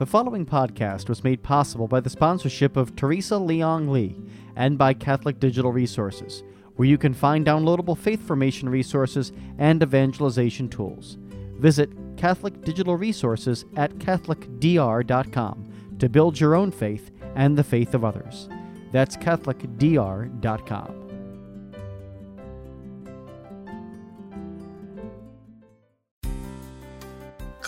The following podcast was made possible by the sponsorship of Teresa Leong Lee and by Catholic Digital Resources, where you can find downloadable faith formation resources and evangelization tools. Visit Catholic Digital Resources at CatholicDR.com to build your own faith and the faith of others. That's CatholicDR.com.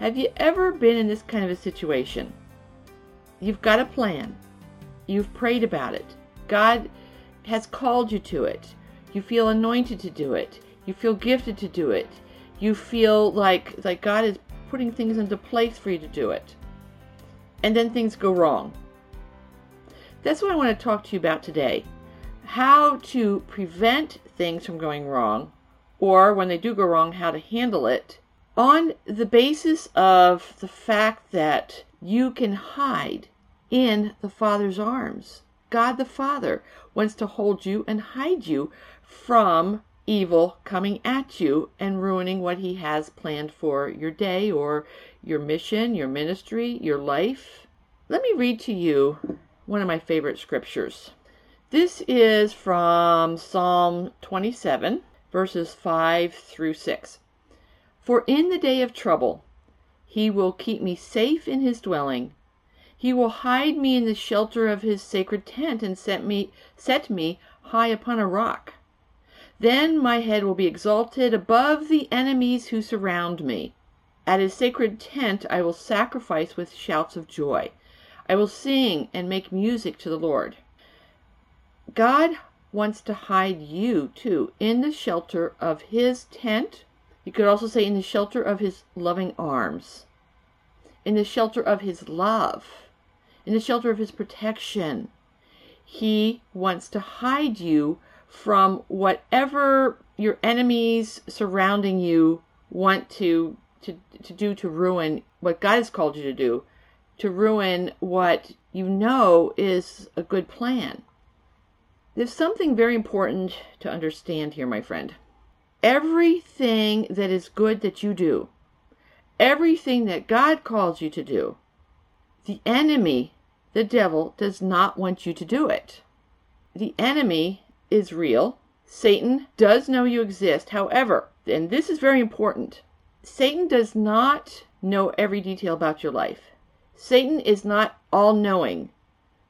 Have you ever been in this kind of a situation? You've got a plan. You've prayed about it. God has called you to it. You feel anointed to do it. You feel gifted to do it. You feel like like God is putting things into place for you to do it. And then things go wrong. That's what I want to talk to you about today. How to prevent things from going wrong, or when they do go wrong, how to handle it on the basis of the fact that you can hide in the Father's arms. God the Father wants to hold you and hide you from evil coming at you and ruining what He has planned for your day or your mission, your ministry, your life. Let me read to you one of my favorite scriptures. This is from Psalm 27, verses 5 through 6. For in the day of trouble he will keep me safe in his dwelling. He will hide me in the shelter of his sacred tent and set me set me high upon a rock. Then my head will be exalted above the enemies who surround me. At his sacred tent I will sacrifice with shouts of joy. I will sing and make music to the Lord. God wants to hide you too in the shelter of his tent you could also say in the shelter of his loving arms, in the shelter of his love, in the shelter of his protection. He wants to hide you from whatever your enemies surrounding you want to, to, to do to ruin what God has called you to do, to ruin what you know is a good plan. There's something very important to understand here, my friend everything that is good that you do, everything that God calls you to do, the enemy, the devil, does not want you to do it. The enemy is real. Satan does know you exist. However, and this is very important, Satan does not know every detail about your life. Satan is not all knowing.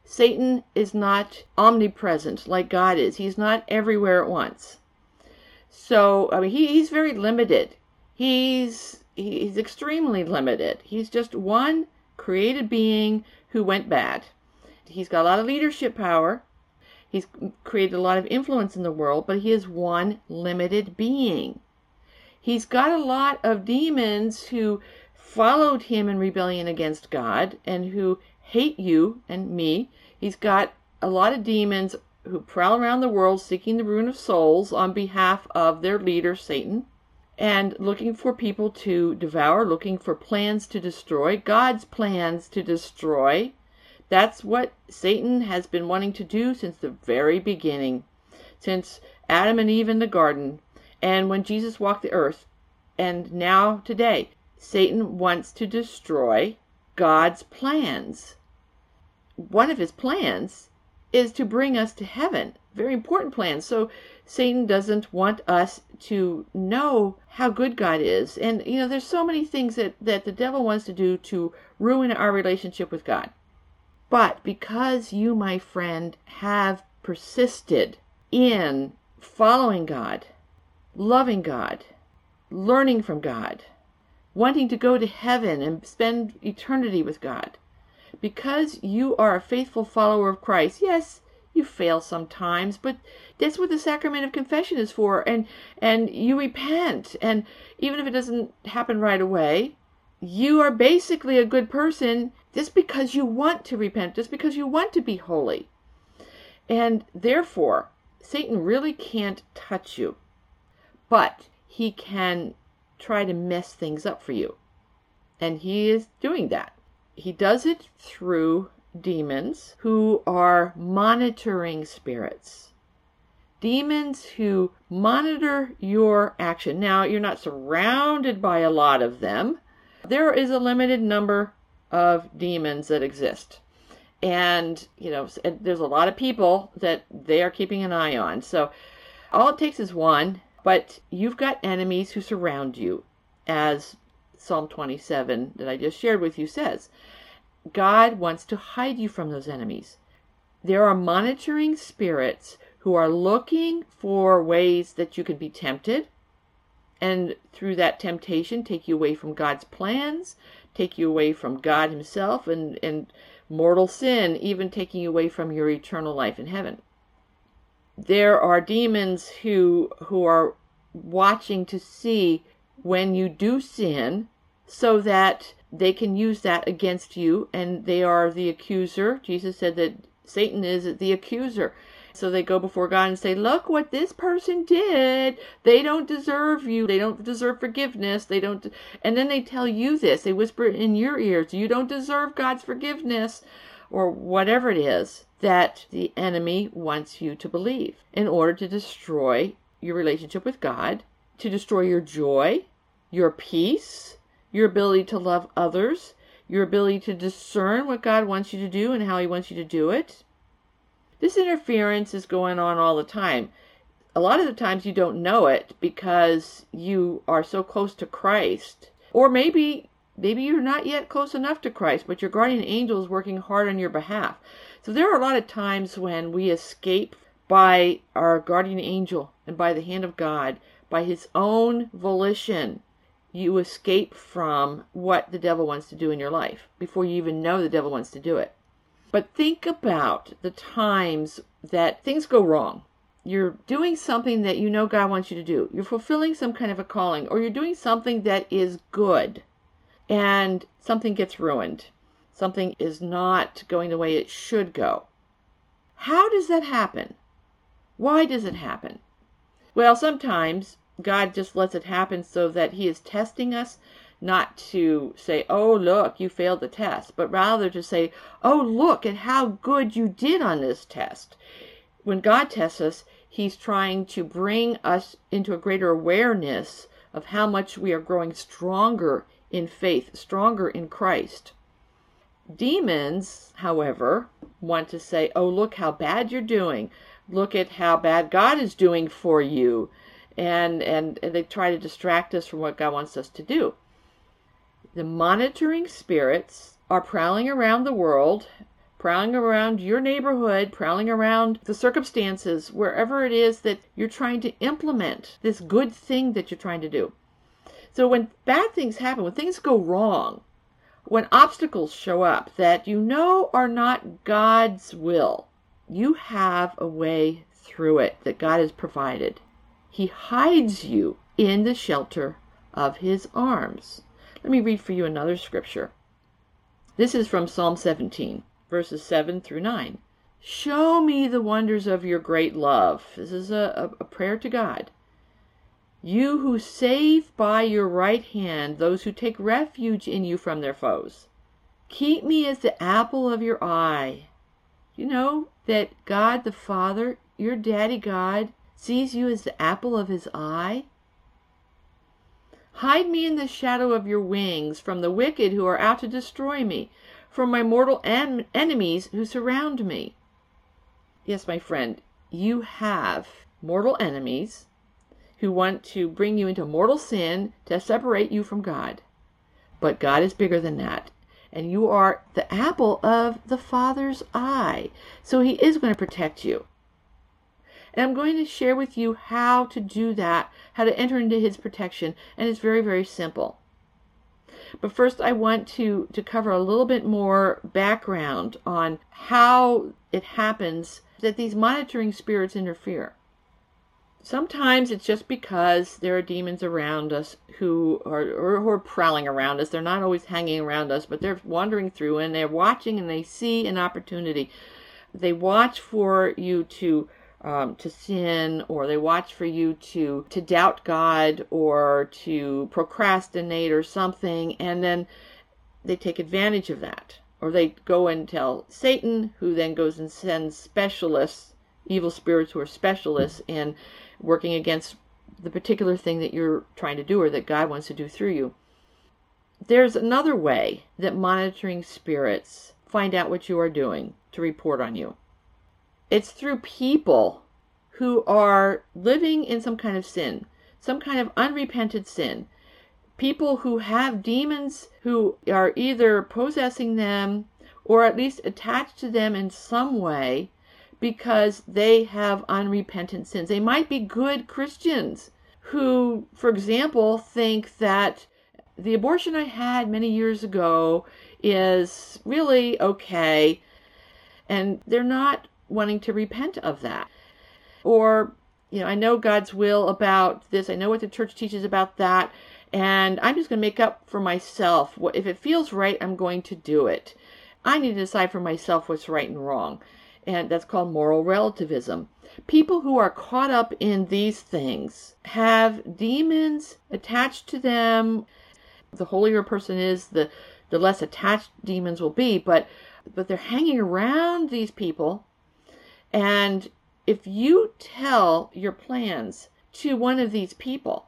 Satan is not omnipresent like God is. He's not everywhere at once. So I mean, he, he's very limited. He's he's extremely limited. He's just one created being who went bad. He's got a lot of leadership power. He's created a lot of influence in the world, but he is one limited being. He's got a lot of demons who followed him in rebellion against God and who hate you and me. He's got a lot of demons who prowl around the world seeking the ruin of souls on behalf of their leader, Satan, and looking for people to devour, looking for plans to destroy, God's plans to destroy. That's what Satan has been wanting to do since the very beginning, since Adam and Eve in the garden, and when Jesus walked the earth, and now today. Satan wants to destroy God's plans. One of his plans is to bring us to heaven. Very important plan. So Satan doesn't want us to know how good God is. And you know, there's so many things that, that the devil wants to do to ruin our relationship with God. But because you, my friend, have persisted in following God, loving God, learning from God, wanting to go to heaven and spend eternity with God, because you are a faithful follower of Christ, yes, you fail sometimes, but that's what the sacrament of confession is for. And and you repent. And even if it doesn't happen right away, you are basically a good person just because you want to repent, just because you want to be holy. And therefore, Satan really can't touch you, but he can try to mess things up for you. And he is doing that. He does it through demons who are monitoring spirits. Demons who monitor your action. Now, you're not surrounded by a lot of them. There is a limited number of demons that exist. And, you know, there's a lot of people that they are keeping an eye on. So all it takes is one, but you've got enemies who surround you, as Psalm 27 that I just shared with you says. God wants to hide you from those enemies. There are monitoring spirits who are looking for ways that you can be tempted and through that temptation take you away from God's plans, take you away from God Himself, and, and mortal sin, even taking you away from your eternal life in heaven. There are demons who who are watching to see when you do sin so that they can use that against you and they are the accuser. Jesus said that Satan is the accuser. So they go before God and say, Look what this person did. They don't deserve you. They don't deserve forgiveness. They don't. And then they tell you this. They whisper in your ears, You don't deserve God's forgiveness, or whatever it is that the enemy wants you to believe in order to destroy your relationship with God, to destroy your joy, your peace, your ability to love others, your ability to discern what God wants you to do and how He wants you to do it this interference is going on all the time. A lot of the times you don't know it because you are so close to Christ. Or maybe maybe you're not yet close enough to Christ, but your guardian angel is working hard on your behalf. So there are a lot of times when we escape by our guardian angel and by the hand of God, by his own volition. You escape from what the devil wants to do in your life before you even know the devil wants to do it. But think about the times that things go wrong. You're doing something that you know God wants you to do. You're fulfilling some kind of a calling, or you're doing something that is good, and something gets ruined. Something is not going the way it should go. How does that happen? Why does it happen? Well, sometimes God just lets it happen so that He is testing us not to say, oh, look, you failed the test, but rather to say, oh, look at how good you did on this test. When God tests us, He's trying to bring us into a greater awareness of how much we are growing stronger in faith, stronger in Christ. Demons, however, want to say, oh, look how bad you're doing. Look at how bad God is doing for you. And, and, they try to distract us from what God wants us to do. The monitoring spirits are prowling around the world, prowling around your neighborhood, prowling around the circumstances, wherever it is that you're trying to implement this good thing that you're trying to do. So when bad things happen, when things go wrong, when obstacles show up that you know are not God's will, you have a way through it that God has provided. He hides you in the shelter of his arms. Let me read for you another scripture. This is from Psalm 17, verses 7 through 9. Show me the wonders of your great love. This is a, a, prayer to God. You who save by your right hand those who take refuge in you from their foes. Keep me as the apple of your eye. You know that God the Father, your daddy God, sees you as the apple of his eye? Hide me in the shadow of your wings from the wicked who are out to destroy me, from my mortal en- enemies who surround me. Yes, my friend, you have mortal enemies who want to bring you into mortal sin to separate you from God. But God is bigger than that. And you are the apple of the Father's eye. So He is going to protect you. And I'm going to share with you how to do that, how to enter into his protection. And it's very, very simple. But first, I want to, to cover a little bit more background on how it happens that these monitoring spirits interfere. Sometimes it's just because there are demons around us who are, or who are prowling around us. They're not always hanging around us, but they're wandering through and they're watching and they see an opportunity. They watch for you to um, to sin, or they watch for you to to doubt God, or to procrastinate, or something, and then they take advantage of that, or they go and tell Satan, who then goes and sends specialists, evil spirits who are specialists in working against the particular thing that you're trying to do, or that God wants to do through you. There's another way that monitoring spirits find out what you are doing to report on you. It's through people who are living in some kind of sin, some kind of unrepented sin. People who have demons who are either possessing them or at least attached to them in some way because they have unrepentant sins. They might be good Christians who, for example, think that the abortion I had many years ago is really okay, and they're not wanting to repent of that. Or, you know, I know God's will about this, I know what the church teaches about that, and I'm just going to make up for myself. If it feels right, I'm going to do it. I need to decide for myself what's right and wrong. And that's called moral relativism. People who are caught up in these things have demons attached to them. The holier a person is, the, the less attached demons will be, but but they're hanging around these people and if you tell your plans to one of these people,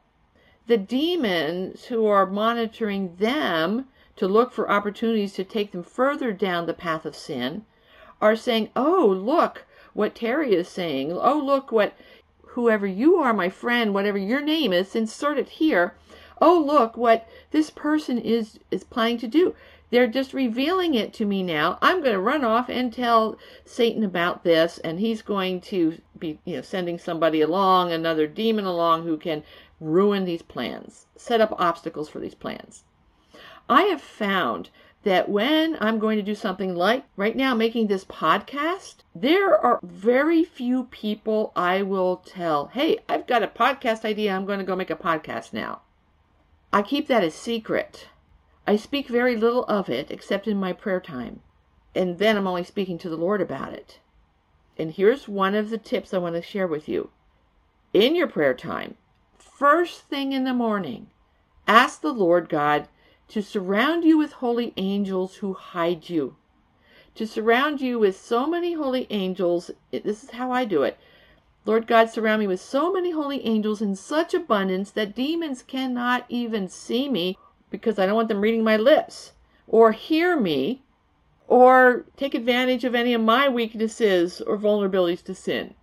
the demons who are monitoring them to look for opportunities to take them further down the path of sin are saying, Oh, look what Terry is saying. Oh, look what whoever you are, my friend, whatever your name is, insert it here. Oh, look what this person is is planning to do. They're just revealing it to me now. I'm going to run off and tell Satan about this, and he's going to be, you know, sending somebody along, another demon along who can ruin these plans, set up obstacles for these plans. I have found that when I'm going to do something like right now making this podcast, there are very few people I will tell, hey, I've got a podcast idea. I'm going to go make a podcast now. I keep that a secret I speak very little of it except in my prayer time. And then I'm only speaking to the Lord about it. And here's one of the tips I want to share with you. In your prayer time, first thing in the morning, ask the Lord God to surround you with holy angels who hide you. To surround you with so many holy angels, this is how I do it. Lord God, surround me with so many holy angels in such abundance that demons cannot even see me because I don't want them reading my lips or hear me or take advantage of any of my weaknesses or vulnerabilities to sin.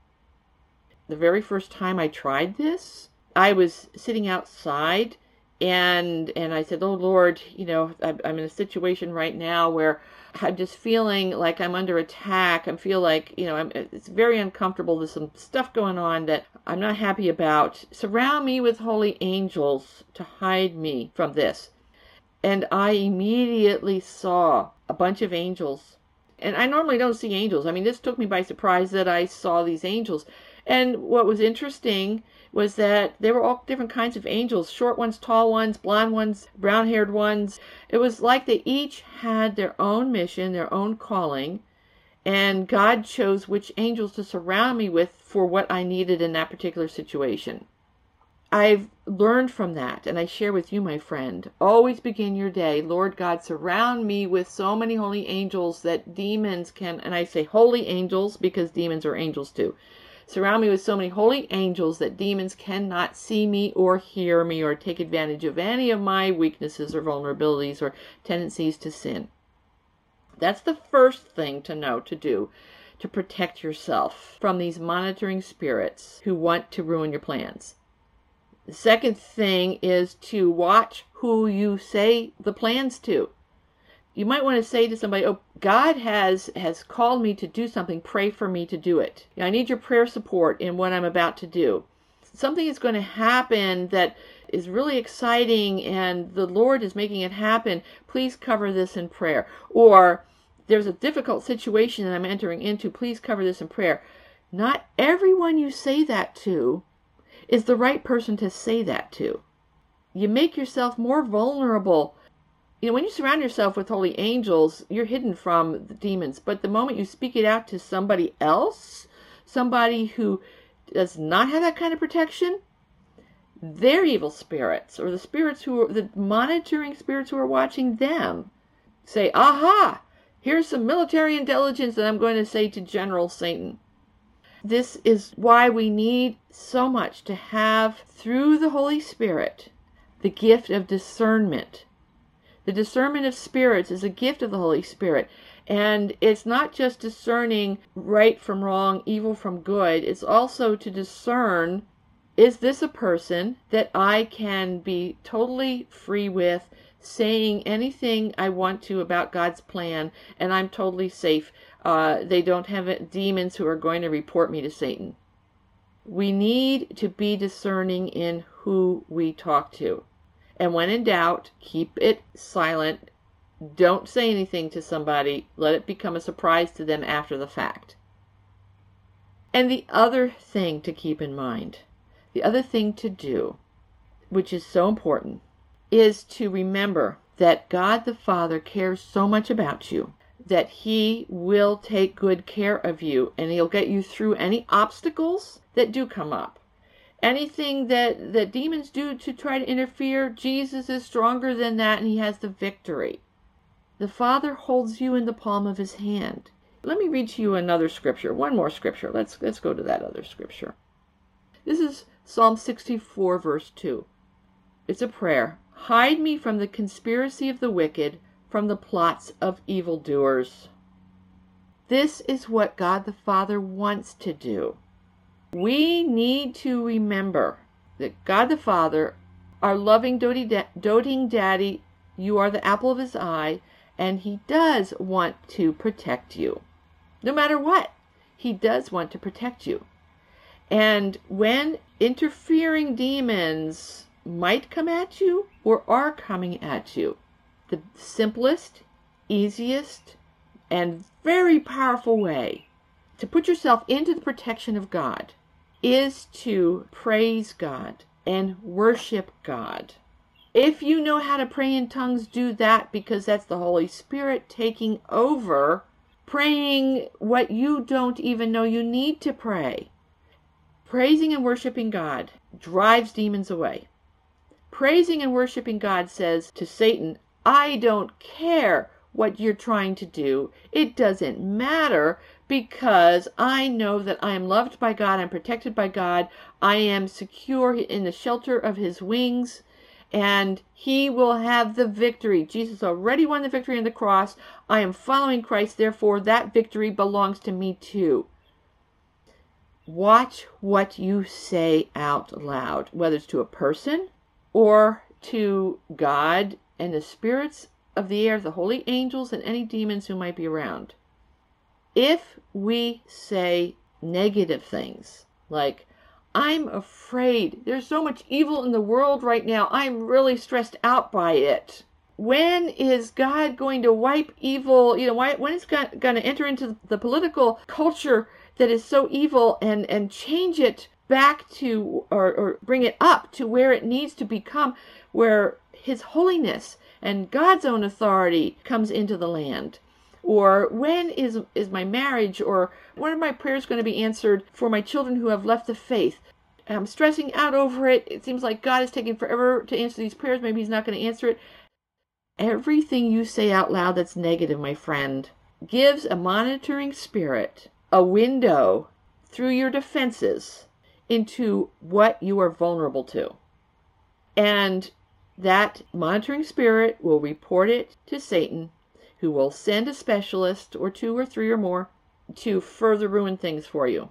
The very first time I tried this, I was sitting outside and and I said, "Oh Lord, you know, I'm in a situation right now where I'm just feeling like I'm under attack. I feel like, you know, I'm, it's very uncomfortable. There's some stuff going on that I'm not happy about. Surround me with holy angels to hide me from this." And I immediately saw a bunch of angels. And I normally don't see angels. I mean, this took me by surprise that I saw these angels. And what was interesting was that they were all different kinds of angels short ones, tall ones, blonde ones, brown haired ones. It was like they each had their own mission, their own calling. And God chose which angels to surround me with for what I needed in that particular situation. I've learned from that, and I share with you, my friend. Always begin your day, Lord God, surround me with so many holy angels that demons can, and I say holy angels because demons are angels too. Surround me with so many holy angels that demons cannot see me or hear me or take advantage of any of my weaknesses or vulnerabilities or tendencies to sin. That's the first thing to know to do to protect yourself from these monitoring spirits who want to ruin your plans. The second thing is to watch who you say the plans to. You might want to say to somebody, "Oh, God has has called me to do something. Pray for me to do it. I need your prayer support in what I'm about to do. Something is going to happen that is really exciting and the Lord is making it happen. Please cover this in prayer." Or there's a difficult situation that I'm entering into. Please cover this in prayer. Not everyone you say that to is the right person to say that to. You make yourself more vulnerable. You know, when you surround yourself with holy angels, you're hidden from the demons. But the moment you speak it out to somebody else, somebody who does not have that kind of protection, their evil spirits or the spirits who are the monitoring spirits who are watching them say, Aha! Here's some military intelligence that I'm going to say to General Satan. This is why we need so much to have, through the Holy Spirit, the gift of discernment. The discernment of spirits is a gift of the Holy Spirit. And it's not just discerning right from wrong, evil from good, it's also to discern is this a person that I can be totally free with, saying anything I want to about God's plan, and I'm totally safe? Uh, they don't have demons who are going to report me to Satan. We need to be discerning in who we talk to. And when in doubt, keep it silent. Don't say anything to somebody. Let it become a surprise to them after the fact. And the other thing to keep in mind the other thing to do, which is so important, is to remember that God the Father cares so much about you that He will take good care of you and He'll get you through any obstacles that do come up. Anything that, that demons do to try to interfere, Jesus is stronger than that and He has the victory. The Father holds you in the palm of His hand. Let me read to you another scripture, one more scripture. Let's let's go to that other scripture. This is Psalm 64, verse 2. It's a prayer. Hide me from the conspiracy of the wicked, from the plots of evildoers. This is what God the Father wants to do. We need to remember that God the Father, our loving doting daddy, you are the apple of his eye, and he does want to protect you. No matter what, he does want to protect you. And when interfering demons might come at you or are coming at you, the simplest, easiest, and very powerful way to put yourself into the protection of God is to praise God and worship God. If you know how to pray in tongues, do that because that's the Holy Spirit taking over, praying what you don't even know you need to pray. Praising and worshiping God drives demons away. Praising and worshiping God says to Satan, I don't care what you're trying to do. It doesn't matter because I know that I am loved by God, I'm protected by God, I am secure in the shelter of his wings, and he will have the victory. Jesus already won the victory on the cross. I am following Christ, therefore, that victory belongs to me too. Watch what you say out loud, whether it's to a person or to God and the spirits of the air, the holy angels, and any demons who might be around. If we say negative things like, I'm afraid, there's so much evil in the world right now, I'm really stressed out by it. When is God going to wipe evil? You know, why, when is God going to enter into the political culture that is so evil and, and change it back to or, or bring it up to where it needs to become, where His holiness and God's own authority comes into the land. Or when is is my marriage or when are my prayers going to be answered for my children who have left the faith? I'm stressing out over it. It seems like God is taking forever to answer these prayers. Maybe He's not going to answer it. Everything you say out loud that's negative, my friend, gives a monitoring spirit a window through your defenses into what you are vulnerable to. And that monitoring spirit will report it to Satan, who will send a specialist or two or three or more to further ruin things for you,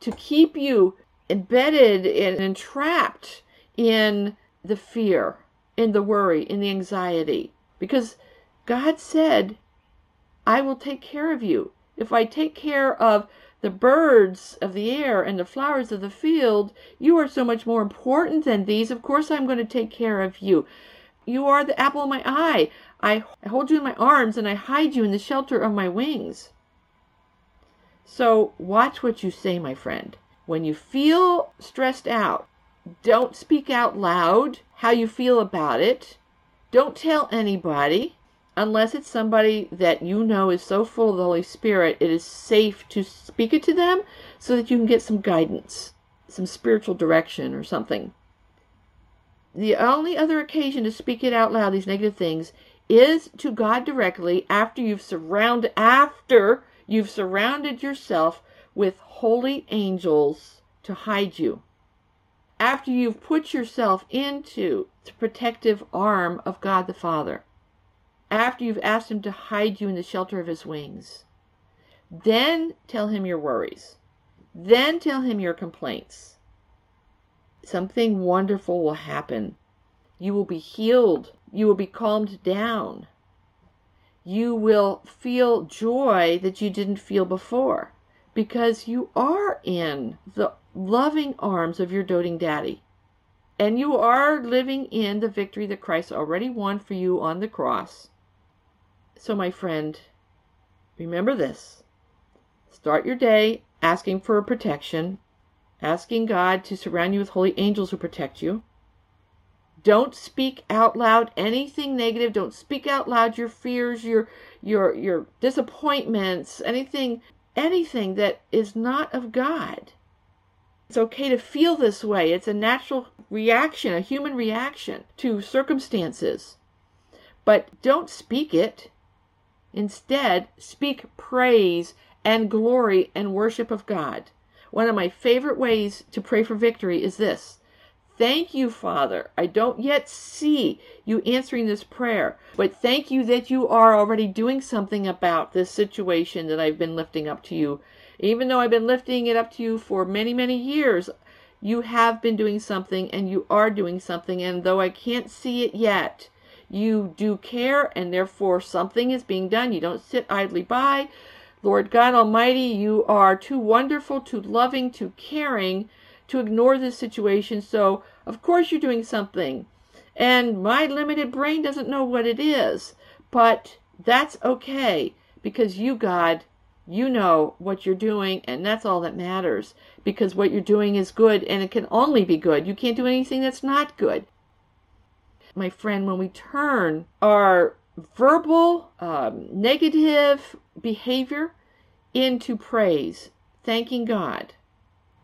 to keep you embedded and entrapped in the fear, in the worry, in the anxiety. Because God said, I will take care of you if I take care of the birds of the air and the flowers of the field, you are so much more important than these. Of course, I'm going to take care of you. You are the apple of my eye. I hold you in my arms and I hide you in the shelter of my wings. So, watch what you say, my friend. When you feel stressed out, Don't speak out loud how you feel about it. Don't tell anybody unless it's somebody that you know is so full of the Holy Spirit, it is safe to speak it to them so that you can get some guidance, some spiritual direction or something. The only other occasion to speak it out loud, these negative things, is to God directly after you've surrounded after you've surrounded yourself with holy angels to hide you. After you've put yourself into the protective arm of God the Father. After you've asked him to hide you in the shelter of his wings. Then tell him your worries. Then tell him your complaints. Something wonderful will happen. You will be healed. You will be calmed down. You will feel joy that you didn't feel before because you are in the loving arms of your doting daddy. And you are living in the victory that Christ already won for you on the cross. So, my friend, remember this. Start your day asking for protection, asking God to surround you with holy angels who protect you. Don't speak out loud anything negative. Don't speak out loud your fears, your your your disappointments, anything anything that is not of God. It's okay to feel this way. It's a natural reaction, a human reaction to circumstances. But don't speak it. Instead, speak praise and glory and worship of God. One of my favorite ways to pray for victory is this Thank you, Father. I don't yet see you answering this prayer, but thank you that you are already doing something about this situation that I've been lifting up to you. Even though I've been lifting it up to you for many, many years, you have been doing something and you are doing something. And though I can't see it yet, you do care and therefore something is being done. You don't sit idly by. Lord God Almighty, you are too wonderful, too loving, too caring to ignore this situation. So, of course, you're doing something. And my limited brain doesn't know what it is. But that's okay because you, God, you know what you're doing, and that's all that matters because what you're doing is good and it can only be good. You can't do anything that's not good. My friend, when we turn our verbal um, negative behavior into praise, thanking God,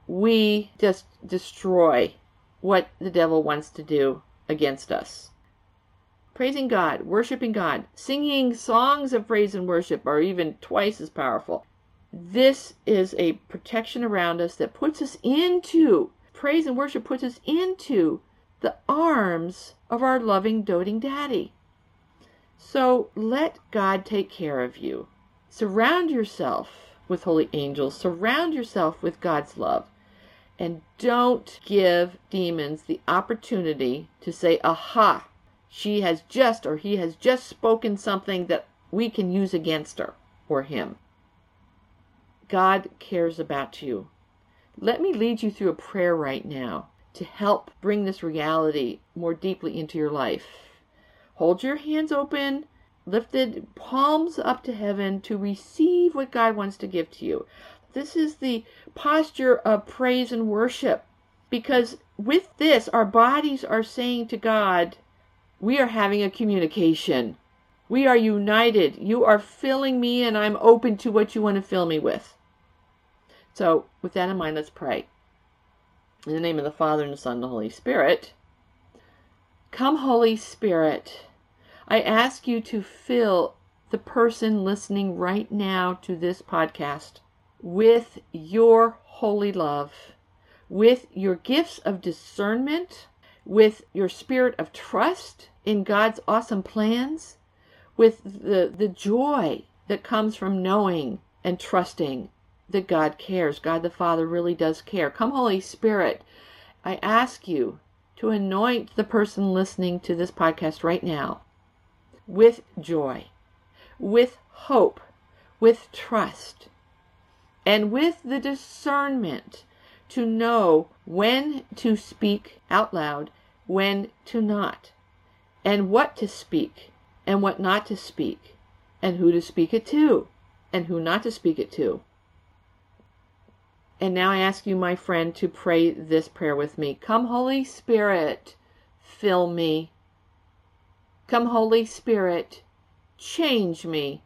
we just destroy what the devil wants to do against us. Praising God, worshiping God, singing songs of praise and worship are even twice as powerful. This is a protection around us that puts us into, praise and worship puts us into the arms of our loving, doting daddy. So let God take care of you. Surround yourself with holy angels, surround yourself with God's love. And don't give demons the opportunity to say, aha, she has just or he has just spoken something that we can use against her or him. God cares about you. Let me lead you through a prayer right now to help bring this reality more deeply into your life. Hold your hands open, lifted palms up to heaven to receive what God wants to give to you. This is the posture of praise and worship because with this, our bodies are saying to God, we are having a communication. We are united. You are filling me, and I'm open to what you want to fill me with. So, with that in mind, let's pray. In the name of the Father, and the Son, and the Holy Spirit. Come, Holy Spirit. I ask you to fill the person listening right now to this podcast with your holy love, with your gifts of discernment, with your spirit of trust in God's awesome plans, with the, the joy that comes from knowing and trusting that God cares. God the Father really does care. Come, Holy Spirit, I ask you to anoint the person listening to this podcast right now with joy, with hope, with trust, and with the discernment to know when to speak out loud, when to not, and what to speak and what not to speak, and who to speak it to and who not to speak it to. And now I ask you, my friend, to pray this prayer with me. Come, Holy Spirit, fill me. Come, Holy Spirit, change me.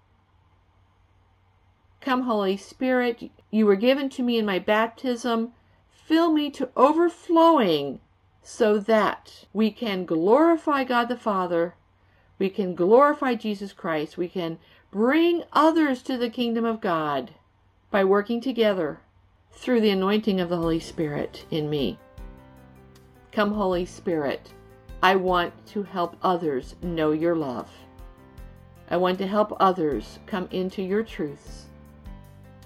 Come, Holy Spirit, you were given to me in my baptism. Fill me to overflowing so that we can glorify God the Father, we can glorify Jesus Christ, we can bring others to the kingdom of God by working together through the anointing of the Holy Spirit in me. Come, Holy Spirit, I want to help others know your love. I want to help others come into your truths.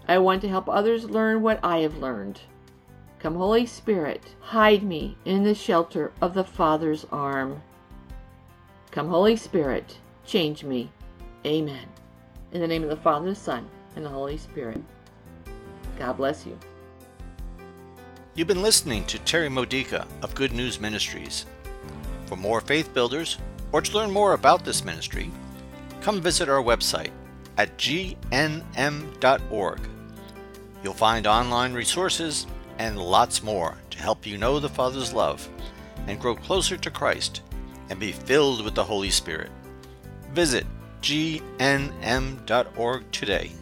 I want to help others learn what I have learned. Come, Holy Spirit, hide me in the shelter of the Father's arm. Come, Holy Spirit, change me. Amen. In the name of the Father, the Son, and the Holy Spirit. God bless you. You've been listening to Terry Modica of Good News Ministries. For more faith builders, or to learn more about this ministry, come visit our website at gnm.org. You'll find online resources and lots more to help you know the Father's love and grow closer to Christ and be filled with the Holy Spirit. Visit gnm.org today.